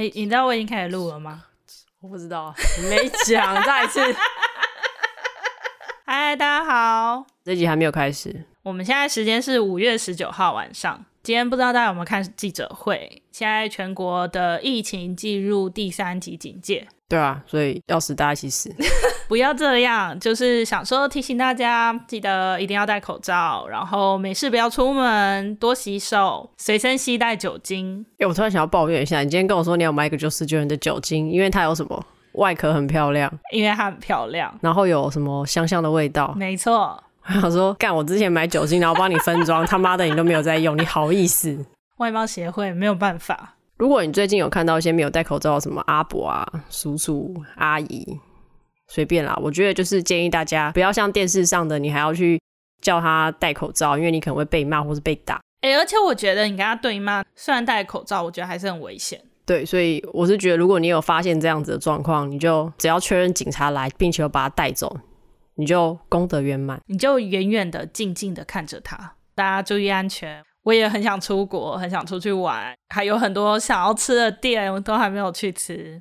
哎、欸，你知道我已经开始录了吗？我不知道，没讲，再一次。嗨，大家好，这集还没有开始。我们现在时间是五月十九号晚上。今天不知道大家有没有看记者会？现在全国的疫情进入第三级警戒。对啊，所以要死大家一起死。不要这样，就是想说提醒大家，记得一定要戴口罩，然后没事不要出门，多洗手，随身携带酒精。哎、欸，我突然想要抱怨一下，你今天跟我说你要买一个九十九元的酒精，因为它有什么？外壳很漂亮，因为它很漂亮，然后有什么香香的味道？没错。我想说，干！我之前买酒精，然后帮你分装，他妈的你都没有在用，你好意思？外貌协会没有办法。如果你最近有看到一些没有戴口罩什么阿伯啊、叔叔、阿姨，随便啦，我觉得就是建议大家不要像电视上的，你还要去叫他戴口罩，因为你可能会被骂或是被打。哎、而且我觉得你跟他对骂，虽然戴口罩，我觉得还是很危险。对，所以我是觉得，如果你有发现这样子的状况，你就只要确认警察来，并且把他带走。你就功德圆满，你就远远的、静静的看着他。大家注意安全。我也很想出国，很想出去玩，还有很多想要吃的店，我都还没有去吃。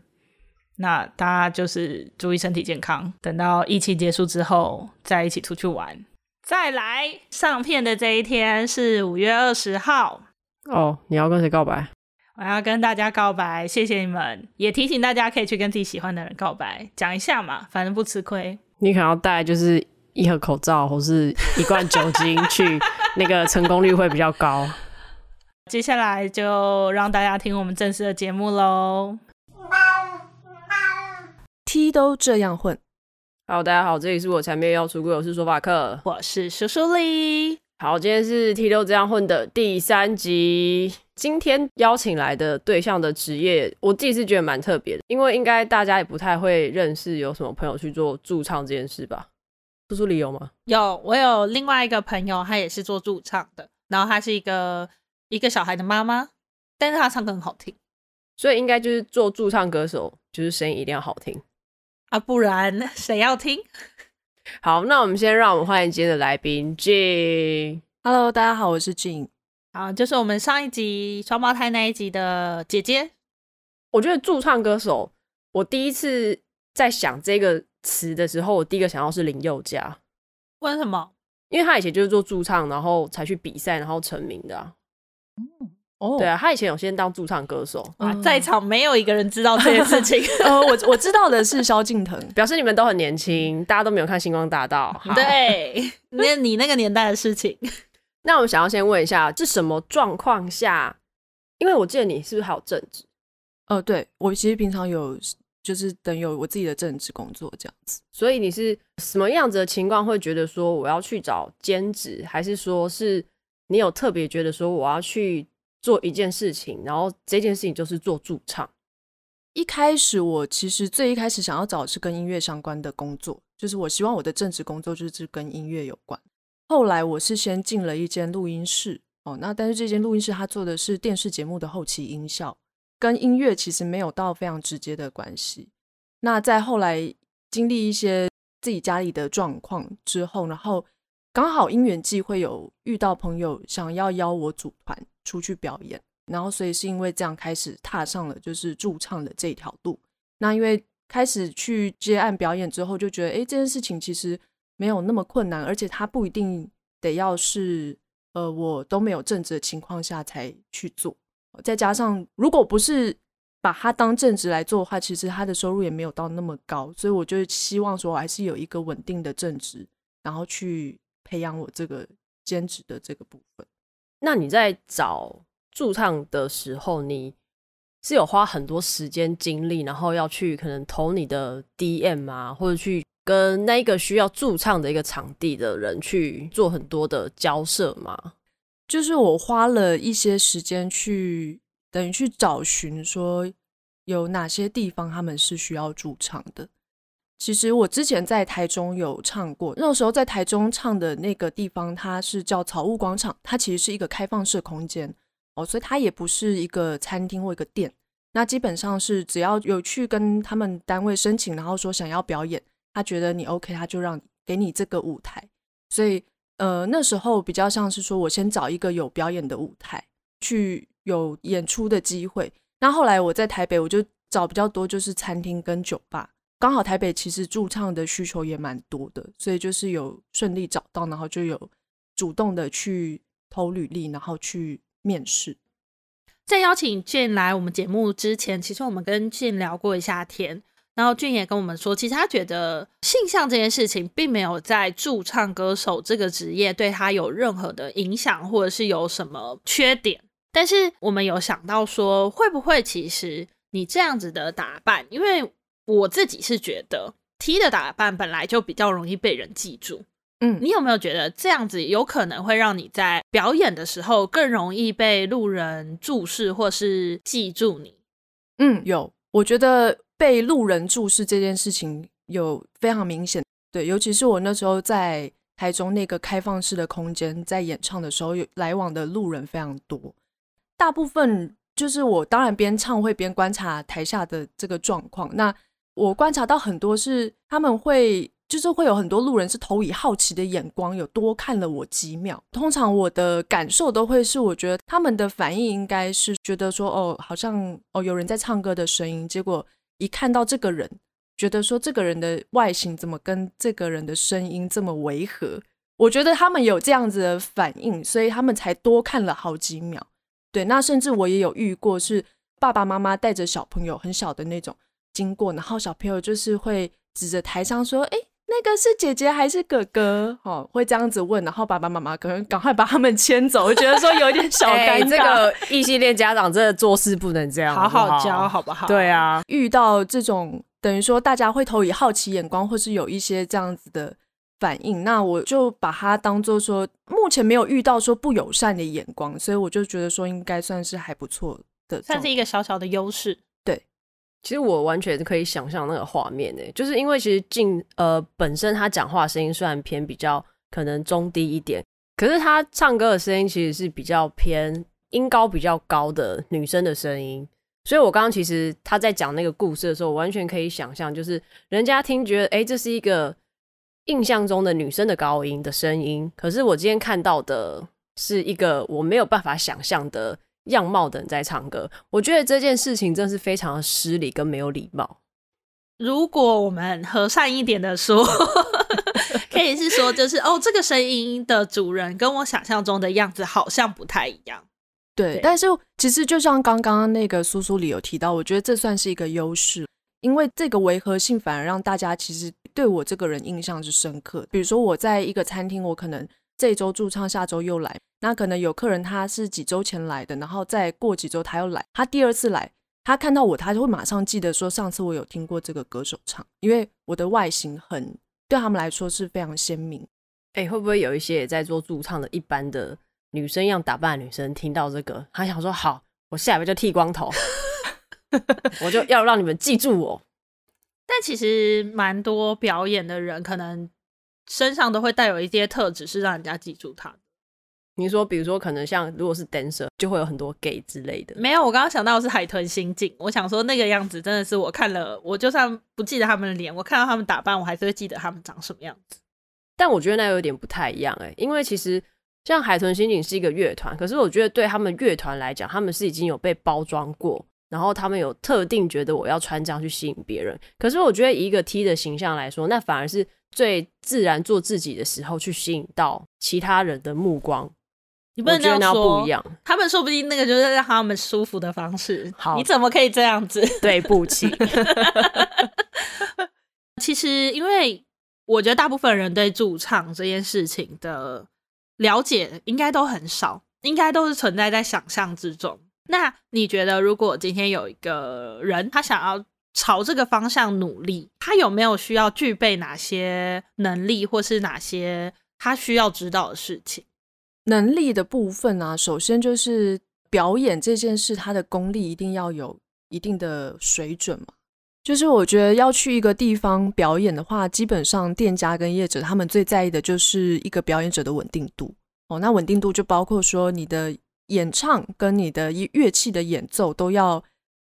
那大家就是注意身体健康，等到疫情结束之后，再一起出去玩。再来上片的这一天是五月二十号。哦，你要跟谁告白？我要跟大家告白，谢谢你们，也提醒大家可以去跟自己喜欢的人告白，讲一下嘛，反正不吃亏。你可能要带就是一盒口罩或是一罐酒精去，那个成功率会比较高。接下来就让大家听我们正式的节目喽。T 都这样混。好，大家好，这里是我才没有要出柜，我是说法克，我是苏苏丽。好，今天是 T 都这样混的第三集。今天邀请来的对象的职业，我自己是觉得蛮特别的，因为应该大家也不太会认识有什么朋友去做驻唱这件事吧？说说理由吗？有，我有另外一个朋友，他也是做驻唱的，然后他是一个一个小孩的妈妈，但是他唱歌很好听，所以应该就是做驻唱歌手，就是声音一定要好听啊，不然 谁要听？好，那我们先让我们欢迎今天的来宾 Jing。Hello，大家好，我是 Jing。好，就是我们上一集双胞胎那一集的姐姐。我觉得驻唱歌手，我第一次在想这个词的时候，我第一个想到是林宥嘉。为什么？因为他以前就是做驻唱，然后才去比赛，然后成名的啊。嗯哦，对啊，他以前有先当驻唱歌手啊，在场没有一个人知道这件事情。呃，我我知道的是萧敬腾，表示你们都很年轻，大家都没有看《星光大道》。对，那你那个年代的事情。那我们想要先问一下，这什么状况下？因为我记得你是不是还有政治？呃，对，我其实平常有，就是等有我自己的正职工作这样子。所以你是什么样子的情况会觉得说我要去找兼职，还是说是你有特别觉得说我要去？做一件事情，然后这件事情就是做驻唱。一开始我其实最一开始想要找的是跟音乐相关的工作，就是我希望我的正职工作就是跟音乐有关。后来我是先进了一间录音室哦，那但是这间录音室它做的是电视节目的后期音效，跟音乐其实没有到非常直接的关系。那在后来经历一些自己家里的状况之后，然后刚好因缘际会有遇到朋友想要邀我组团。出去表演，然后所以是因为这样开始踏上了就是驻唱的这条路。那因为开始去接案表演之后，就觉得哎，这件事情其实没有那么困难，而且它不一定得要是呃我都没有正职的情况下才去做。再加上如果不是把它当正职来做的话，其实他的收入也没有到那么高，所以我就希望说我还是有一个稳定的正职，然后去培养我这个兼职的这个部分。那你在找驻唱的时候，你是有花很多时间精力，然后要去可能投你的 DM 啊，或者去跟那一个需要驻唱的一个场地的人去做很多的交涉吗？就是我花了一些时间去等于去找寻，说有哪些地方他们是需要驻唱的。其实我之前在台中有唱过，那时候在台中唱的那个地方，它是叫草悟广场，它其实是一个开放式空间哦，所以它也不是一个餐厅或一个店。那基本上是只要有去跟他们单位申请，然后说想要表演，他觉得你 OK，他就让给你这个舞台。所以呃那时候比较像是说我先找一个有表演的舞台，去有演出的机会。那后来我在台北，我就找比较多就是餐厅跟酒吧，刚好台北其实驻唱的需求也蛮多的，所以就是有顺利找到，然后就有主动的去投履历，然后去面试。在邀请俊来我们节目之前，其实我们跟俊聊过一下天。然后俊也跟我们说，其实他觉得性向这件事情并没有在驻唱歌手这个职业对他有任何的影响，或者是有什么缺点。但是我们有想到说，会不会其实你这样子的打扮，因为我自己是觉得 T 的打扮本来就比较容易被人记住。嗯，你有没有觉得这样子有可能会让你在表演的时候更容易被路人注视或是记住你？嗯，有，我觉得。被路人注视这件事情有非常明显，对，尤其是我那时候在台中那个开放式的空间，在演唱的时候，有来往的路人非常多。大部分就是我当然边唱会边观察台下的这个状况。那我观察到很多是他们会，就是会有很多路人是投以好奇的眼光，有多看了我几秒。通常我的感受都会是，我觉得他们的反应应该是觉得说，哦，好像哦有人在唱歌的声音，结果。一看到这个人，觉得说这个人的外形怎么跟这个人的声音这么违和？我觉得他们有这样子的反应，所以他们才多看了好几秒。对，那甚至我也有遇过，是爸爸妈妈带着小朋友很小的那种经过，然后小朋友就是会指着台上说：“哎。”那个是姐姐还是哥哥？哦，会这样子问，然后爸爸妈妈可能赶快把他们牵走，我觉得说有点小 尴尬。欸、这个异性恋家长真的做事不能这样，好好教好不好？对啊，遇到这种等于说大家会投以好奇眼光，或是有一些这样子的反应，那我就把它当做说目前没有遇到说不友善的眼光，所以我就觉得说应该算是还不错的，算是一个小小的优势。其实我完全可以想象那个画面诶，就是因为其实静呃本身他讲话声音虽然偏比较可能中低一点，可是他唱歌的声音其实是比较偏音高比较高的女生的声音，所以我刚刚其实他在讲那个故事的时候，我完全可以想象，就是人家听觉得诶，这是一个印象中的女生的高音的声音，可是我今天看到的是一个我没有办法想象的。样貌的人在唱歌，我觉得这件事情真的是非常的失礼跟没有礼貌。如果我们和善一点的说，可以是说，就是哦，这个声音的主人跟我想象中的样子好像不太一样。对，对，但是其实就像刚刚那个苏苏里有提到，我觉得这算是一个优势，因为这个违和性反而让大家其实对我这个人印象是深刻。比如说我在一个餐厅，我可能。这周驻唱，下周又来。那可能有客人他是几周前来的，然后再过几周他又来。他第二次来，他看到我，他就会马上记得说，上次我有听过这个歌手唱，因为我的外形很对他们来说是非常鲜明。哎，会不会有一些也在做驻唱的一般的女生一样打扮的女生，听到这个，她想说好，我下一步就剃光头，我就要让你们记住我。但其实蛮多表演的人可能。身上都会带有一些特质，是让人家记住他的。你说，比如说，可能像如果是 dancer，就会有很多 gay 之类的。没有，我刚刚想到的是海豚刑警。我想说，那个样子真的是我看了，我就算不记得他们的脸，我看到他们打扮，我还是会记得他们长什么样子。但我觉得那有点不太一样哎、欸，因为其实像海豚刑警是一个乐团，可是我觉得对他们乐团来讲，他们是已经有被包装过，然后他们有特定觉得我要穿这样去吸引别人。可是我觉得以一个 T 的形象来说，那反而是。最自然做自己的时候，去吸引到其他人的目光。你不能这样说，那不一样。他们说不定那个就是让他们舒服的方式。好，你怎么可以这样子？对不起。其实，因为我觉得大部分人对驻唱这件事情的了解应该都很少，应该都是存在在想象之中。那你觉得，如果今天有一个人，他想要朝这个方向努力，他有没有需要具备哪些能力，或是哪些他需要知道的事情？能力的部分啊，首先就是表演这件事，他的功力一定要有一定的水准嘛。就是我觉得要去一个地方表演的话，基本上店家跟业者他们最在意的就是一个表演者的稳定度哦。那稳定度就包括说你的演唱跟你的乐器的演奏都要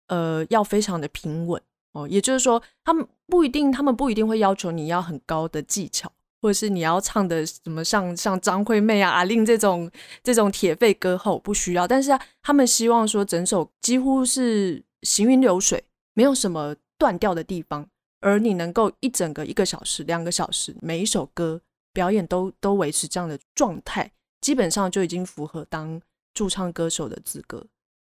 呃要非常的平稳。哦，也就是说，他们不一定，他们不一定会要求你要很高的技巧，或是你要唱的什么像像张惠妹啊、阿令这种这种铁肺歌后不需要，但是他们希望说整首几乎是行云流水，没有什么断掉的地方，而你能够一整个一个小时、两个小时，每一首歌表演都都维持这样的状态，基本上就已经符合当驻唱歌手的资格。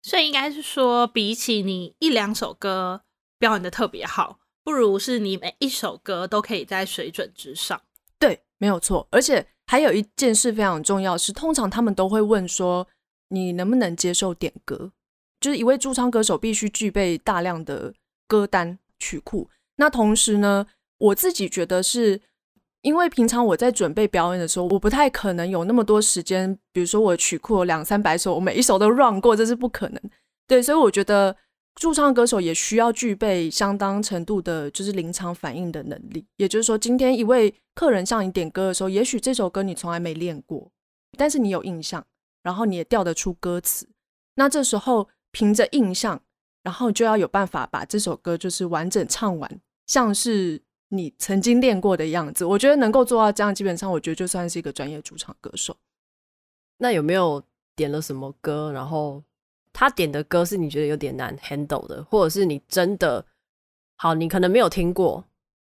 所以应该是说，比起你一两首歌表演的特别好，不如是你每一首歌都可以在水准之上。没有错。而且还有一件事非常重要是，通常他们都会问说，你能不能接受点歌？就是一位驻唱歌手必须具备大量的歌单曲库。那同时呢，我自己觉得是因为平常我在准备表演的时候，我不太可能有那么多时间。比如说我曲库有两三百首，我每一首都 run 过，这是不可能。对，所以我觉得。驻唱歌手也需要具备相当程度的，就是临场反应的能力。也就是说，今天一位客人向你点歌的时候，也许这首歌你从来没练过，但是你有印象，然后你也调得出歌词。那这时候凭着印象，然后就要有办法把这首歌就是完整唱完，像是你曾经练过的样子。我觉得能够做到这样，基本上我觉得就算是一个专业驻唱歌手。那有没有点了什么歌，然后？他点的歌是你觉得有点难 handle 的，或者是你真的好，你可能没有听过，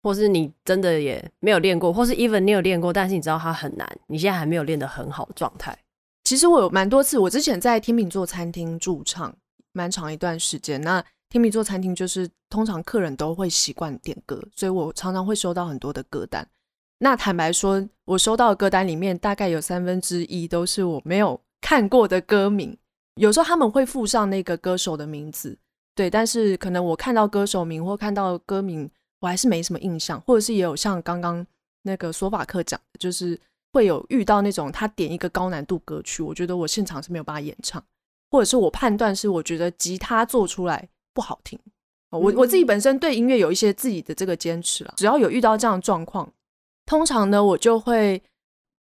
或是你真的也没有练过，或是 even 你有练过，但是你知道它很难，你现在还没有练得很好的状态。其实我有蛮多次，我之前在天秤座餐厅驻唱蛮长一段时间。那天秤座餐厅就是通常客人都会习惯点歌，所以我常常会收到很多的歌单。那坦白说，我收到的歌单里面大概有三分之一都是我没有看过的歌名。有时候他们会附上那个歌手的名字，对，但是可能我看到歌手名或看到歌名，我还是没什么印象，或者是也有像刚刚那个索法克讲的，就是会有遇到那种他点一个高难度歌曲，我觉得我现场是没有办法演唱，或者是我判断是我觉得吉他做出来不好听，我我自己本身对音乐有一些自己的这个坚持了，只要有遇到这样的状况，通常呢我就会，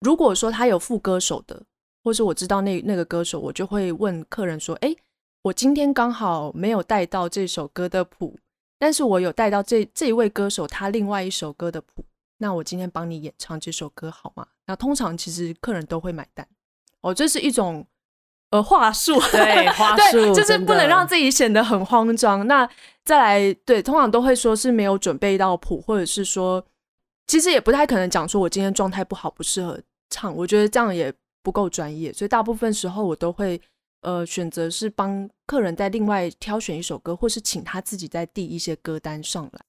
如果说他有副歌手的。或是我知道那那个歌手，我就会问客人说：“哎，我今天刚好没有带到这首歌的谱，但是我有带到这这一位歌手他另外一首歌的谱，那我今天帮你演唱这首歌好吗？”那通常其实客人都会买单。哦，这是一种呃话术，对话术，对，就是不能让自己显得很慌张。那再来，对，通常都会说是没有准备到谱，或者是说，其实也不太可能讲说我今天状态不好，不适合唱。我觉得这样也。不够专业，所以大部分时候我都会呃选择是帮客人再另外挑选一首歌，或是请他自己再递一些歌单上来。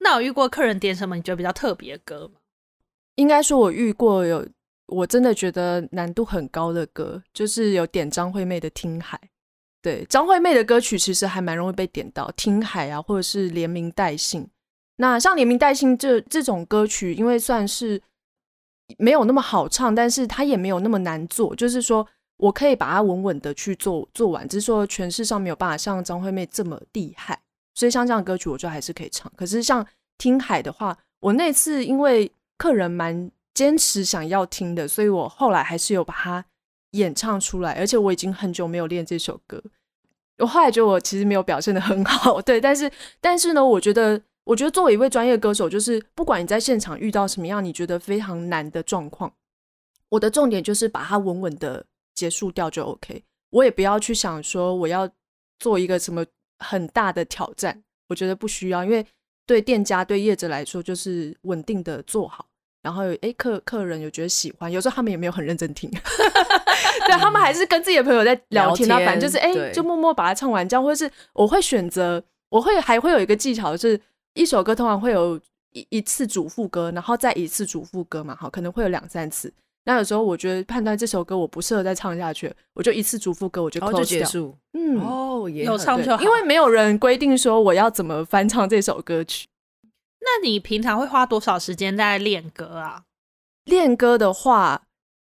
那有遇过客人点什么你觉得比较特别的歌吗？应该说我遇过有我真的觉得难度很高的歌，就是有点张惠妹的《听海》。对，张惠妹的歌曲其实还蛮容易被点到，《听海》啊，或者是连名带姓。那像连名带姓这这种歌曲，因为算是。没有那么好唱，但是它也没有那么难做。就是说我可以把它稳稳的去做做完，只是说诠释上没有办法像张惠妹这么厉害。所以像这样歌曲，我就还是可以唱。可是像听海的话，我那次因为客人蛮坚持想要听的，所以我后来还是有把它演唱出来。而且我已经很久没有练这首歌，我后来觉得我其实没有表现得很好，对。但是但是呢，我觉得。我觉得作为一位专业歌手，就是不管你在现场遇到什么样你觉得非常难的状况，我的重点就是把它稳稳的结束掉就 OK。我也不要去想说我要做一个什么很大的挑战，我觉得不需要，因为对店家对业者来说就是稳定的做好。然后哎，客客人有觉得喜欢，有时候他们也没有很认真听，对，他们还是跟自己的朋友在聊天啊，反正就是哎，就默默把它唱完，这样，或者是我会选择，我会还会有一个技巧就是。一首歌通常会有一一次主副歌，然后再一次主副歌嘛，好，可能会有两三次。那有时候我觉得判断这首歌我不适合再唱下去，我就一次主副歌我就 close 掉，就结束。嗯，哦，也有唱就好，因为没有人规定说我要怎么翻唱这首歌曲。那你平常会花多少时间在练歌啊？练歌的话，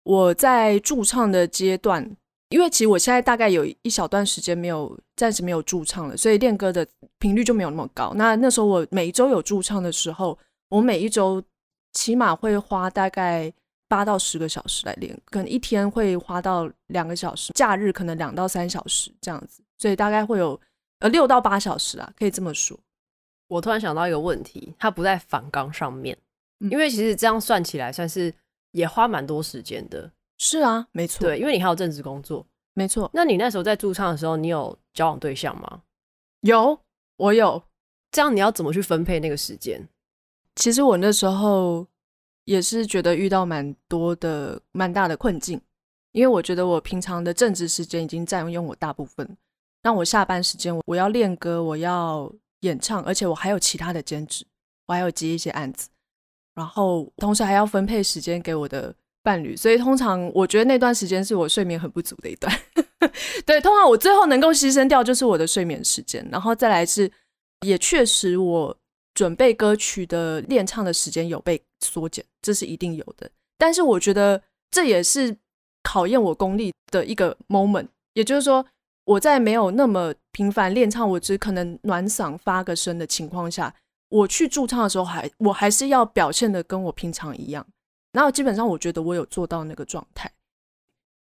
我在驻唱的阶段。因为其实我现在大概有一小段时间没有暂时没有驻唱了，所以练歌的频率就没有那么高。那那时候我每一周有驻唱的时候，我每一周起码会花大概八到十个小时来练，可能一天会花到两个小时，假日可能两到三小时这样子，所以大概会有呃六到八小时啊，可以这么说。我突然想到一个问题，它不在反纲上面，因为其实这样算起来，算是也花蛮多时间的。是啊，没错。对，因为你还有正职工作，没错。那你那时候在驻唱的时候，你有交往对象吗？有，我有。这样你要怎么去分配那个时间？其实我那时候也是觉得遇到蛮多的、蛮大的困境，因为我觉得我平常的正职时间已经占用我大部分，那我下班时间我要练歌，我要演唱，而且我还有其他的兼职，我还有接一些案子，然后同时还要分配时间给我的伴侣，所以通常我觉得那段时间是我睡眠很不足的一段。对，通常我最后能够牺牲掉就是我的睡眠时间，然后再来是。也确实，我准备歌曲的练唱的时间有被缩减，这是一定有的。但是我觉得这也是考验我功力的一个 moment。也就是说，我在没有那么频繁练唱，我只可能暖嗓发个声的情况下，我去驻唱的时候还，还我还是要表现的跟我平常一样。然后基本上，我觉得我有做到那个状态，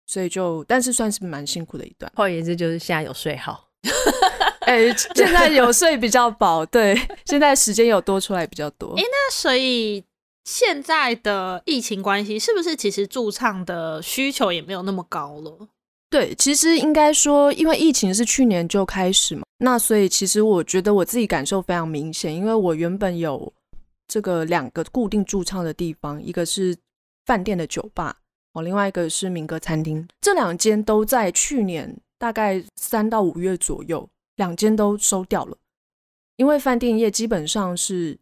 所以就但是算是蛮辛苦的一段。换而言之，就是现在有睡好。哎、欸，现在有睡比较饱，对，现在时间有多出来比较多。哎、欸，那所以现在的疫情关系，是不是其实驻唱的需求也没有那么高了？对，其实应该说，因为疫情是去年就开始嘛，那所以其实我觉得我自己感受非常明显，因为我原本有这个两个固定驻唱的地方，一个是饭店的酒吧，哦，另外一个是民歌餐厅，这两间都在去年大概三到五月左右。两间都收掉了，因为饭店业基本上是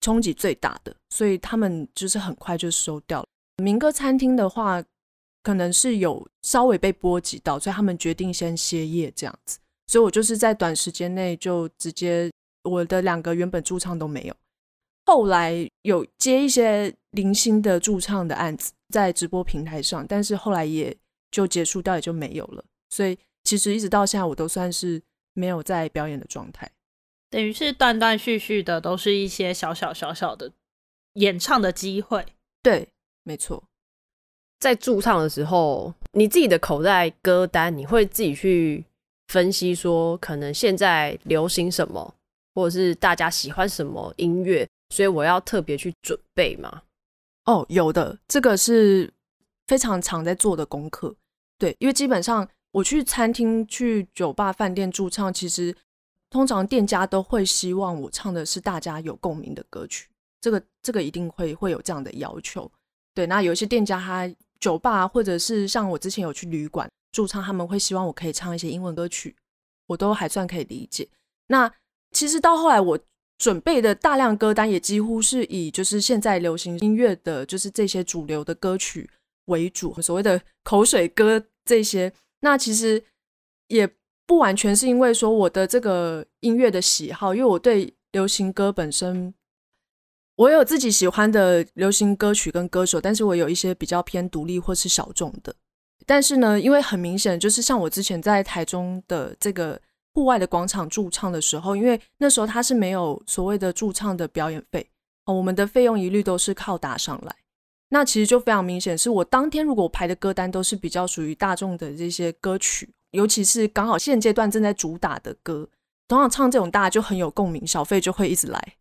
冲击最大的，所以他们就是很快就收掉了。民歌餐厅的话，可能是有稍微被波及到，所以他们决定先歇业这样子。所以我就是在短时间内就直接我的两个原本驻唱都没有，后来有接一些零星的驻唱的案子在直播平台上，但是后来也就结束掉，也就没有了。所以其实一直到现在，我都算是。没有在表演的状态，等于是断断续续的，都是一些小小小小的演唱的机会。对，没错。在驻唱的时候，你自己的口袋歌单，你会自己去分析说，可能现在流行什么，或者是大家喜欢什么音乐，所以我要特别去准备吗？哦，有的，这个是非常常在做的功课。对，因为基本上。我去餐厅、去酒吧、饭店驻唱，其实通常店家都会希望我唱的是大家有共鸣的歌曲，这个这个一定会会有这样的要求。对，那有一些店家他酒吧或者是像我之前有去旅馆驻唱，他们会希望我可以唱一些英文歌曲，我都还算可以理解。那其实到后来我准备的大量歌单也几乎是以就是现在流行音乐的，就是这些主流的歌曲为主，所谓的口水歌这些。那其实也不完全是因为说我的这个音乐的喜好，因为我对流行歌本身，我有自己喜欢的流行歌曲跟歌手，但是我有一些比较偏独立或是小众的。但是呢，因为很明显，就是像我之前在台中的这个户外的广场驻唱的时候，因为那时候他是没有所谓的驻唱的表演费，哦，我们的费用一律都是靠打上来。那其实就非常明显，是我当天如果我排的歌单都是比较属于大众的这些歌曲，尤其是刚好现阶段正在主打的歌，通常唱这种大家就很有共鸣，小费就会一直来。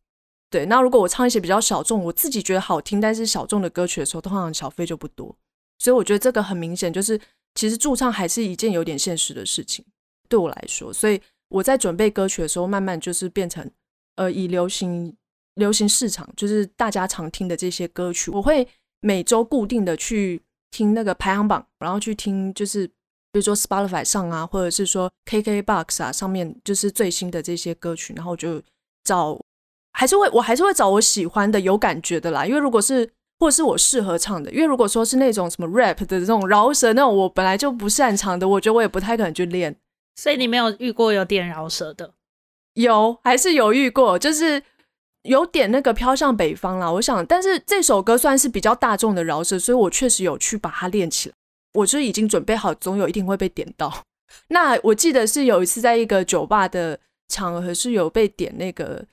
对，那如果我唱一些比较小众，我自己觉得好听，但是小众的歌曲的时候，通常小费就不多。所以我觉得这个很明显，就是其实驻唱还是一件有点现实的事情，对我来说。所以我在准备歌曲的时候，慢慢就是变成呃，以流行流行市场，就是大家常听的这些歌曲，我会。每周固定的去听那个排行榜，然后去听就是比如说 Spotify 上啊，或者是说 KKBOX 啊上面就是最新的这些歌曲，然后就找还是会我还是会找我喜欢的有感觉的啦。因为如果是或者是我适合唱的，因为如果说是那种什么 rap 的这种饶舌那种我本来就不擅长的，我觉得我也不太可能去练。所以你没有遇过有点饶舌的？有，还是有遇过，就是。有点那个飘向北方啦，我想，但是这首歌算是比较大众的饶舌，所以我确实有去把它练起来。我就已经准备好，总有一天会被点到。那我记得是有一次在一个酒吧的场合是有被点那个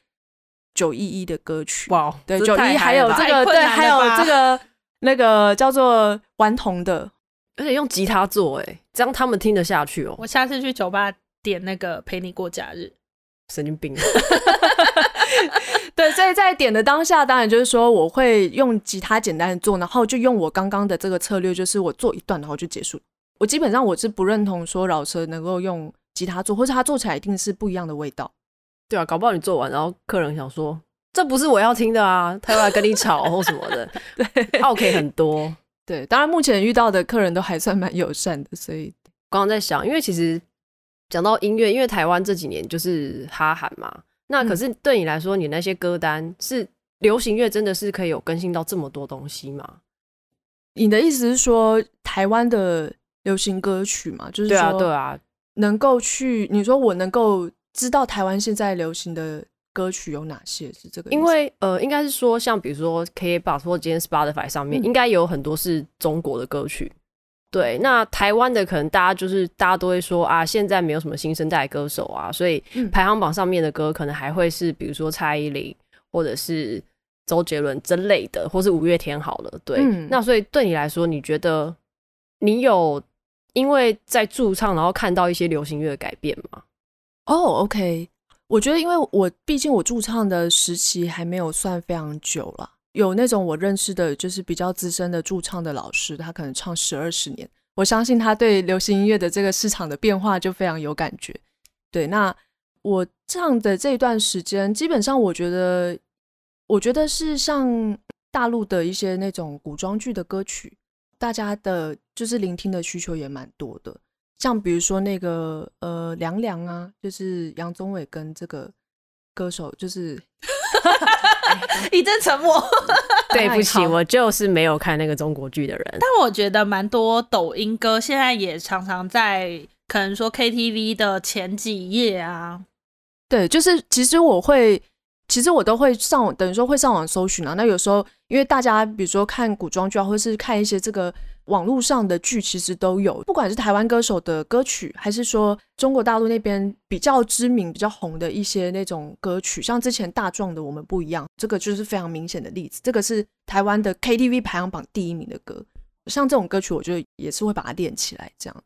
九一一的歌曲，哇，对，九一还有这个对，还有这个那个叫做顽童的，而且用吉他做，哎，这样他们听得下去哦。我下次去酒吧点那个陪你过假日，神经病。对，所以在点的当下，当然就是说我会用吉他简单的做，然后就用我刚刚的这个策略，就是我做一段，然后就结束。我基本上我是不认同说饶舌能够用吉他做，或者他做起来一定是不一样的味道。对啊，搞不好你做完，然后客人想说这不是我要听的啊，他又来跟你吵或什么的。对，OK 很多。对，当然目前遇到的客人都还算蛮友善的，所以刚刚在想，因为其实讲到音乐，因为台湾这几年就是哈韩嘛，那可是对你来说，你那些歌单是流行乐，真的是可以有更新到这么多东西吗？你的意思是说台湾的流行歌曲嘛？就是说，对啊，对啊，能够去你说我能够知道台湾现在流行的。歌曲有哪些是这个？因为呃，应该是说，像比如说 KKBOX 或今天 Spotify 上面，嗯、应该有很多是中国的歌曲。对，那台湾的可能大家就是大家都会说啊，现在没有什么新生代歌手啊，所以排行榜上面的歌可能还会是比如说蔡依林或者是周杰伦之类的，或是五月天好了。对，嗯、那所以对你来说，你觉得你有因为在驻唱然后看到一些流行乐的改变吗？哦、oh，OK。我觉得，因为我毕竟我驻唱的时期还没有算非常久了，有那种我认识的，就是比较资深的驻唱的老师，他可能唱十二十年，我相信他对流行音乐的这个市场的变化就非常有感觉。对，那我唱的这一段时间，基本上我觉得，我觉得是像大陆的一些那种古装剧的歌曲，大家的就是聆听的需求也蛮多的。像比如说那个呃凉凉啊，就是杨宗纬跟这个歌手就是 一阵沉默。对 不起，我就是没有看那个中国剧的人。但我觉得蛮多抖音歌现在也常常在可能说 KTV 的前几页啊。对，就是其实我会，其实我都会上网，等于说会上网搜寻啊。那有时候因为大家比如说看古装剧啊，或是看一些这个。网络上的剧其实都有，不管是台湾歌手的歌曲，还是说中国大陆那边比较知名、比较红的一些那种歌曲，像之前大壮的《我们不一样》，这个就是非常明显的例子。这个是台湾的 KTV 排行榜第一名的歌，像这种歌曲，我觉得也是会把它练起来这样。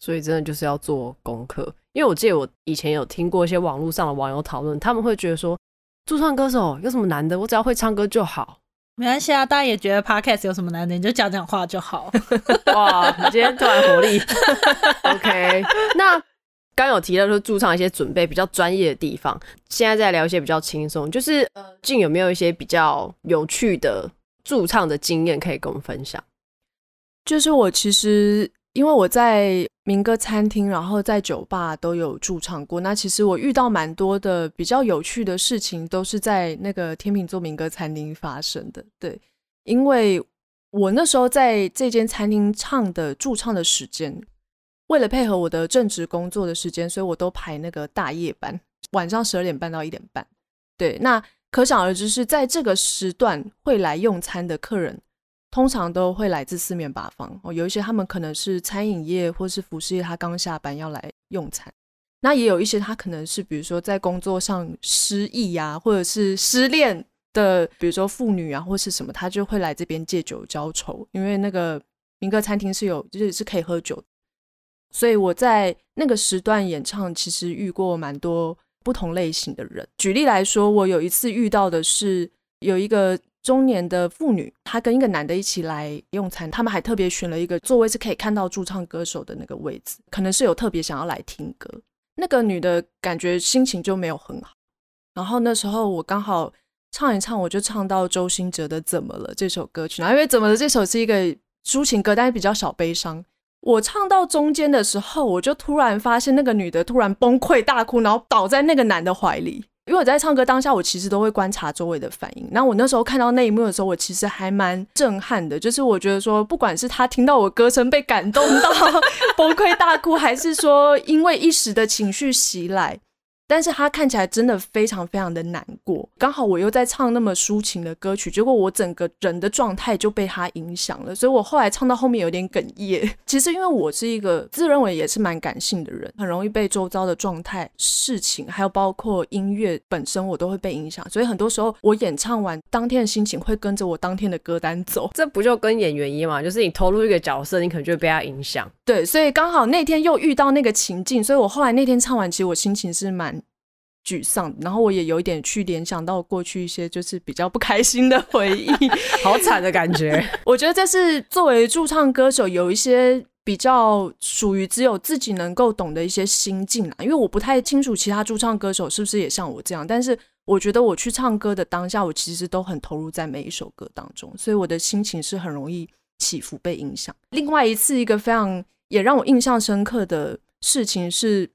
所以真的就是要做功课，因为我记得我以前有听过一些网络上的网友讨论，他们会觉得说，驻唱歌手有什么难的？我只要会唱歌就好。没关系啊，大家也觉得 podcast 有什么难的，你就讲讲话就好。哇，你今天突然活力。OK，那刚有提到说驻唱一些准备比较专业的地方，现在再聊一些比较轻松，就是呃，静有没有一些比较有趣的驻唱的经验可以跟我们分享？就是我其实。因为我在民歌餐厅，然后在酒吧都有驻唱过。那其实我遇到蛮多的比较有趣的事情，都是在那个天秤座民歌餐厅发生的。对，因为我那时候在这间餐厅唱的驻唱的时间，为了配合我的正职工作的时间，所以我都排那个大夜班，晚上十二点半到一点半。对，那可想而知是在这个时段会来用餐的客人。通常都会来自四面八方哦，有一些他们可能是餐饮业或是服饰业，他刚下班要来用餐。那也有一些他可能是比如说在工作上失意呀、或者是失恋的，比如说妇女啊，或是什么，他就会来这边借酒浇愁。因为那个民歌餐厅是有就是是可以喝酒，所以我在那个时段演唱，其实遇过蛮多不同类型的人。举例来说，我有一次遇到的是有一个。中年的妇女，她跟一个男的一起来用餐，他们还特别选了一个座位是可以看到驻唱歌手的那个位置，可能是有特别想要来听歌。那个女的感觉心情就没有很好，然后那时候我刚好唱一唱，我就唱到周兴哲的《怎么了》这首歌曲，然后因为《怎么了》这首是一个抒情歌，但是比较小悲伤。我唱到中间的时候，我就突然发现那个女的突然崩溃大哭，然后倒在那个男的怀里。因为我在唱歌当下，我其实都会观察周围的反应。那我那时候看到那一幕的时候，我其实还蛮震撼的。就是我觉得说，不管是他听到我歌声被感动到 崩溃大哭，还是说因为一时的情绪袭来。但是他看起来真的非常非常的难过，刚好我又在唱那么抒情的歌曲，结果我整个人的状态就被他影响了，所以我后来唱到后面有点哽咽。其实因为我是一个自认为也是蛮感性的人，很容易被周遭的状态、事情，还有包括音乐本身，我都会被影响。所以很多时候我演唱完当天的心情会跟着我当天的歌单走。这不就跟演员一样嘛？就是你投入一个角色，你可能就会被他影响。对，所以刚好那天又遇到那个情境，所以我后来那天唱完，其实我心情是蛮。沮丧，然后我也有一点去联想到过去一些就是比较不开心的回忆，好惨的感觉。我觉得这是作为驻唱歌手有一些比较属于只有自己能够懂的一些心境啊，因为我不太清楚其他驻唱歌手是不是也像我这样，但是我觉得我去唱歌的当下，我其实都很投入在每一首歌当中，所以我的心情是很容易起伏被影响。另外一次，一个非常也让我印象深刻的事情是。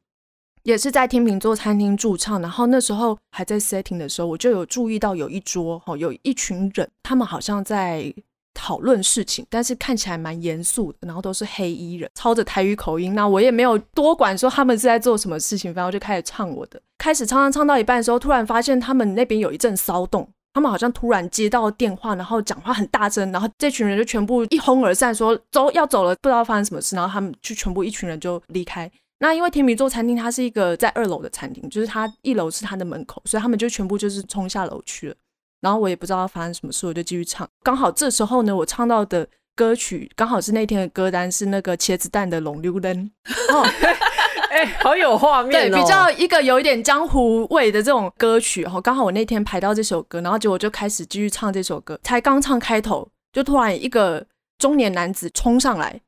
也是在天秤座餐厅驻唱，然后那时候还在 setting 的时候，我就有注意到有一桌哦，有一群人，他们好像在讨论事情，但是看起来蛮严肃的，然后都是黑衣人，操着台语口音。那我也没有多管说他们是在做什么事情，然后就开始唱我的。开始唱唱唱到一半的时候，突然发现他们那边有一阵骚动，他们好像突然接到电话，然后讲话很大声，然后这群人就全部一哄而散，说走要走了，不知道发生什么事，然后他们就全部一群人就离开。那因为天秤座餐厅它是一个在二楼的餐厅，就是它一楼是它的门口，所以他们就全部就是冲下楼去了。然后我也不知道发生什么事，我就继续唱。刚好这时候呢，我唱到的歌曲刚好是那天的歌单是那个茄子蛋的《龙溜人》，哎、欸，好有画面、哦，对，比较一个有一点江湖味的这种歌曲。然后刚好我那天排到这首歌，然后结果就开始继续唱这首歌。才刚唱开头，就突然一个中年男子冲上来。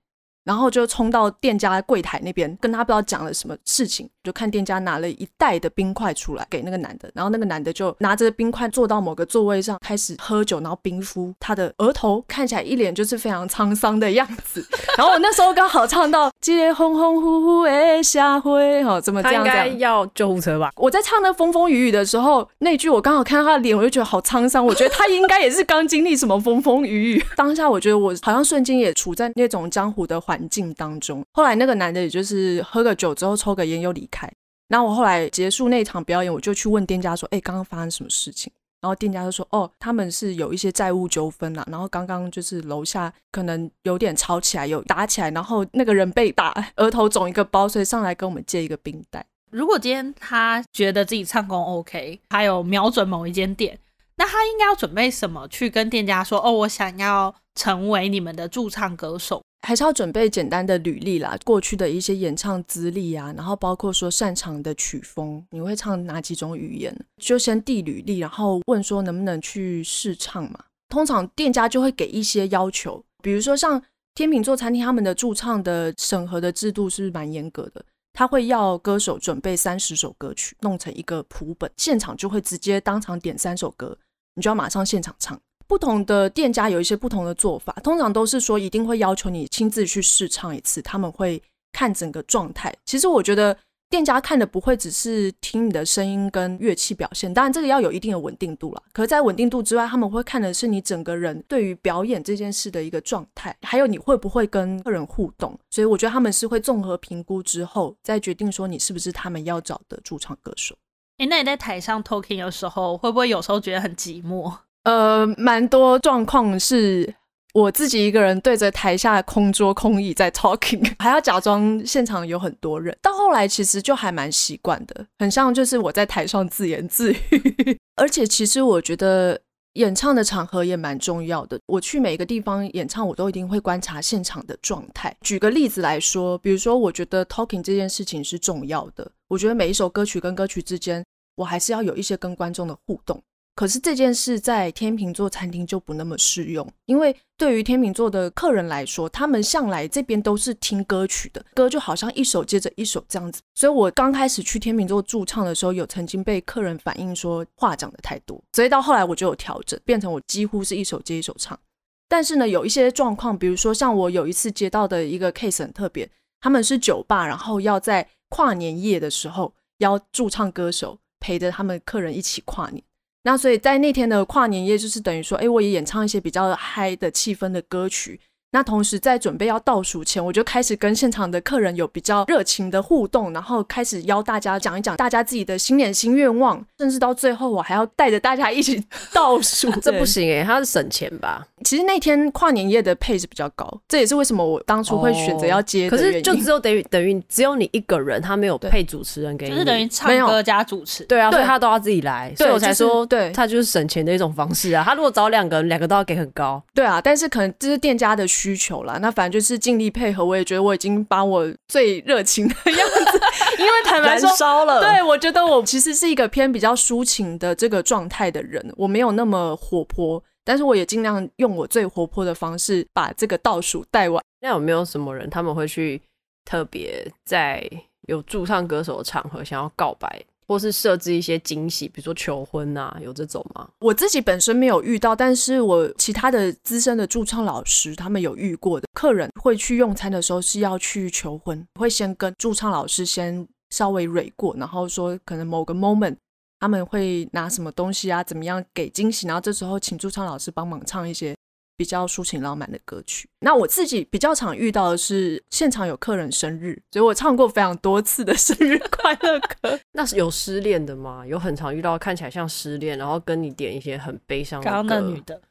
然后就冲到店家柜台那边，跟他不知道讲了什么事情，就看店家拿了一袋的冰块出来给那个男的，然后那个男的就拿着冰块坐到某个座位上开始喝酒，然后冰敷他的额头，看起来一脸就是非常沧桑的样子。然后我那时候刚好唱到“接风风呼呼的下回”，哦，怎么这样？这样他应该要救护车吧？我在唱那风风雨雨的时候，那句我刚好看到他的脸，我就觉得好沧桑。我觉得他应该也是刚经历什么风风雨雨。当下我觉得我好像瞬间也处在那种江湖的环。环境当中，后来那个男的也就是喝个酒之后抽个烟又离开。然后我后来结束那场表演，我就去问店家说：“哎，刚刚发生什么事情？”然后店家就说：“哦，他们是有一些债务纠纷啦。然后刚刚就是楼下可能有点吵起来，有打起来，然后那个人被打，额头肿一个包，所以上来跟我们借一个冰袋。如果今天他觉得自己唱功 OK，还有瞄准某一间店，那他应该要准备什么去跟店家说？哦，我想要成为你们的驻唱歌手。”还是要准备简单的履历啦，过去的一些演唱资历啊，然后包括说擅长的曲风，你会唱哪几种语言，就先递履历，然后问说能不能去试唱嘛。通常店家就会给一些要求，比如说像天秤座餐厅他们的驻唱的审核的制度是蛮严格的，他会要歌手准备三十首歌曲，弄成一个谱本，现场就会直接当场点三首歌，你就要马上现场唱。不同的店家有一些不同的做法，通常都是说一定会要求你亲自去试唱一次，他们会看整个状态。其实我觉得店家看的不会只是听你的声音跟乐器表现，当然这个要有一定的稳定度啦。可是，在稳定度之外，他们会看的是你整个人对于表演这件事的一个状态，还有你会不会跟客人互动。所以我觉得他们是会综合评估之后，再决定说你是不是他们要找的驻唱歌手。诶，那你在台上 talking 的时候，会不会有时候觉得很寂寞？呃，蛮多状况是我自己一个人对着台下空桌空椅在 talking，还要假装现场有很多人。到后来其实就还蛮习惯的，很像就是我在台上自言自语。而且其实我觉得演唱的场合也蛮重要的。我去每一个地方演唱，我都一定会观察现场的状态。举个例子来说，比如说我觉得 talking 这件事情是重要的，我觉得每一首歌曲跟歌曲之间，我还是要有一些跟观众的互动。可是这件事在天秤座餐厅就不那么适用，因为对于天秤座的客人来说，他们向来这边都是听歌曲的，歌就好像一首接着一首这样子。所以我刚开始去天秤座驻唱的时候，有曾经被客人反映说话讲的太多，所以到后来我就有调整，变成我几乎是一首接一首唱。但是呢，有一些状况，比如说像我有一次接到的一个 case 很特别，他们是酒吧，然后要在跨年夜的时候邀驻唱歌手陪着他们客人一起跨年。那所以在那天的跨年夜，就是等于说，哎，我也演唱一些比较嗨的气氛的歌曲。那同时在准备要倒数前，我就开始跟现场的客人有比较热情的互动，然后开始邀大家讲一讲大家自己的新年新愿望，甚至到最后我还要带着大家一起 倒数。这不行哎，他是省钱吧？其实那天跨年夜的配置比较高，这也是为什么我当初会选择要接的。可是就只有等于等于只有你一个人，他没有配主持人给你，就是等于唱歌加主持。对啊，所以他都要自己来，所以我才说，对，他就是省钱的一种方式啊。他如果找两个人，两个都要给很高。对啊，但是可能这是店家的。需求啦。那反正就是尽力配合，我也觉得我已经把我最热情的样子，因为坦白说，烧了。对，我觉得我其实是一个偏比较抒情的这个状态的人，我没有那么活泼，但是我也尽量用我最活泼的方式把这个倒数带完。那有没有什么人他们会去特别在有驻唱歌手的场合想要告白？或是设置一些惊喜，比如说求婚啊，有这种吗？我自己本身没有遇到，但是我其他的资深的驻唱老师他们有遇过的。客人会去用餐的时候是要去求婚，会先跟驻唱老师先稍微蕊过，然后说可能某个 moment 他们会拿什么东西啊，怎么样给惊喜，然后这时候请驻唱老师帮忙唱一些。比较抒情浪漫的歌曲。那我自己比较常遇到的是现场有客人生日，所以我唱过非常多次的 生日快乐歌。那是有失恋的吗？有很常遇到看起来像失恋，然后跟你点一些很悲伤的歌。刚刚那女的，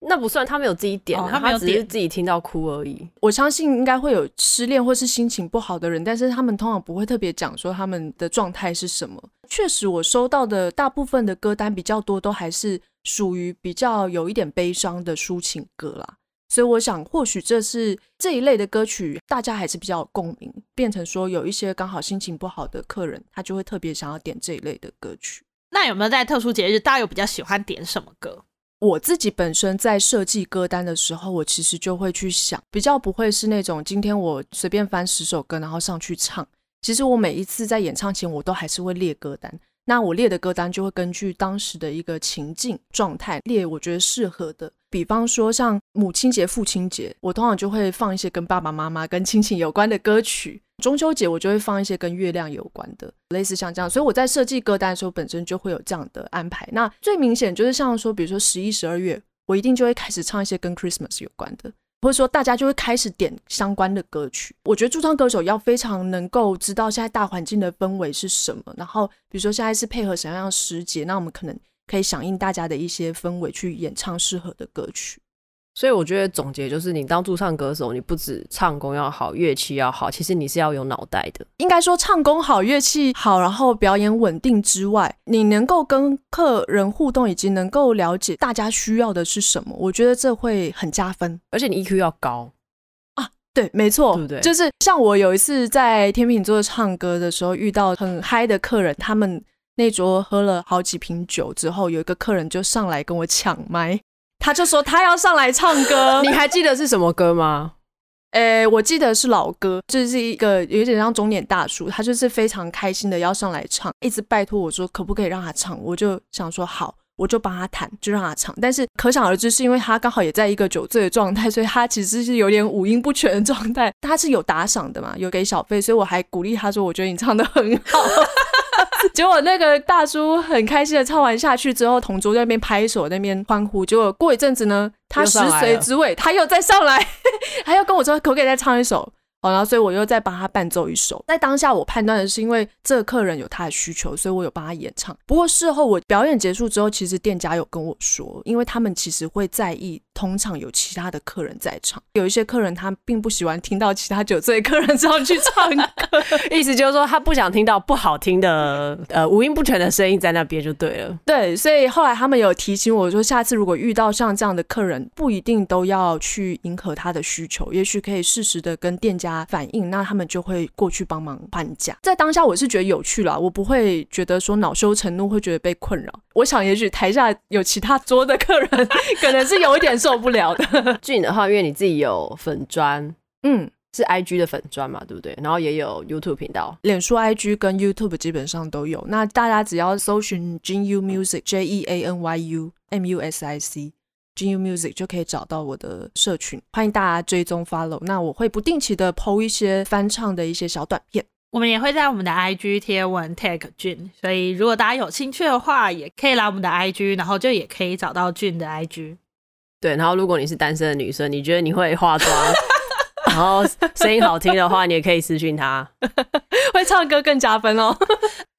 那不算，他没有自己点，哦，他没有只是自己听到哭而已。我相信应该会有失恋或是心情不好的人，但是他们通常不会特别讲说他们的状态是什么。确实，我收到的大部分的歌单比较多，都还是。属于比较有一点悲伤的抒情歌啦，所以我想或许这是这一类的歌曲，大家还是比较有共鸣，变成说有一些刚好心情不好的客人，他就会特别想要点这一类的歌曲。那有没有在特殊节日，大家有比较喜欢点什么歌？我自己本身在设计歌单的时候，我其实就会去想，比较不会是那种今天我随便翻十首歌然后上去唱。其实我每一次在演唱前，我都还是会列歌单。那我列的歌单就会根据当时的一个情境状态列，我觉得适合的。比方说像母亲节、父亲节，我通常就会放一些跟爸爸妈妈、跟亲情有关的歌曲；中秋节我就会放一些跟月亮有关的，类似像这样。所以我在设计歌单的时候，本身就会有这样的安排。那最明显就是像说，比如说十一、十二月，我一定就会开始唱一些跟 Christmas 有关的。或者说，大家就会开始点相关的歌曲。我觉得驻唱歌手要非常能够知道现在大环境的氛围是什么，然后比如说现在是配合什么样的时节，那我们可能可以响应大家的一些氛围去演唱适合的歌曲。所以我觉得总结就是，你当驻唱歌手，你不止唱功要好，乐器要好，其实你是要有脑袋的。应该说，唱功好，乐器好，然后表演稳定之外，你能够跟客人互动，以及能够了解大家需要的是什么，我觉得这会很加分。而且你 EQ 要高啊，对，没错，对不对？就是像我有一次在天秤座唱歌的时候，遇到很嗨的客人，他们那桌喝了好几瓶酒之后，有一个客人就上来跟我抢麦。他就说他要上来唱歌，你还记得是什么歌吗？诶、欸，我记得是老歌，就是一个有点像中年大叔，他就是非常开心的要上来唱，一直拜托我说可不可以让他唱，我就想说好，我就帮他弹，就让他唱。但是可想而知，是因为他刚好也在一个酒醉的状态，所以他其实是有点五音不全的状态。他是有打赏的嘛，有给小费，所以我还鼓励他说，我觉得你唱得很好。结果那个大叔很开心的唱完下去之后，同桌在那边拍手，在那边欢呼。结果过一阵子呢，他食髓知味，他又再上来，他又跟我说可不可以再唱一首。然后所以我又再帮他伴奏一首。在当下，我判断的是，因为这个客人有他的需求，所以我有帮他演唱。不过事后我表演结束之后，其实店家有跟我说，因为他们其实会在意通常有其他的客人在场，有一些客人他并不喜欢听到其他酒醉客人上去唱歌，意思就是说他不想听到不好听的呃五音不全的声音在那边就对了。对，所以后来他们有提醒我说，下次如果遇到像这样的客人，不一定都要去迎合他的需求，也许可以适时的跟店家。反映，那他们就会过去帮忙还价。在当下，我是觉得有趣了，我不会觉得说恼羞成怒，会觉得被困扰。我想，也许台下有其他桌的客人，可能是有一点受不了的。俊的话，因为你自己有粉专，嗯，是 IG 的粉专嘛，对不对？然后也有 YouTube 频道，脸书、IG 跟 YouTube 基本上都有。那大家只要搜寻 Jeanyu Music，J E A N Y U M U S I C。Jeanyu Music 就可以找到我的社群，欢迎大家追踪 follow。那我会不定期的 PO 一些翻唱的一些小短片，我们也会在我们的 IG 贴文 tag 俊，所以如果大家有兴趣的话，也可以来我们的 IG，然后就也可以找到俊的 IG。对，然后如果你是单身的女生，你觉得你会化妆？然后声音好听的话，你也可以私讯他，会唱歌更加分哦。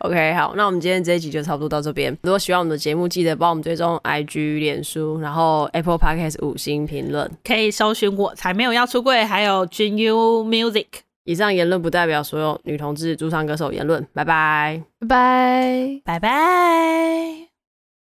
OK，好，那我们今天这一集就差不多到这边。如果喜欢我们的节目，记得帮我们追踪 IG、脸书，然后 Apple Podcast 五星评论，可以搜寻我才没有要出柜，还有 Jeanyu Music。以上言论不代表所有女同志驻唱歌手言论。拜拜，拜拜，拜拜。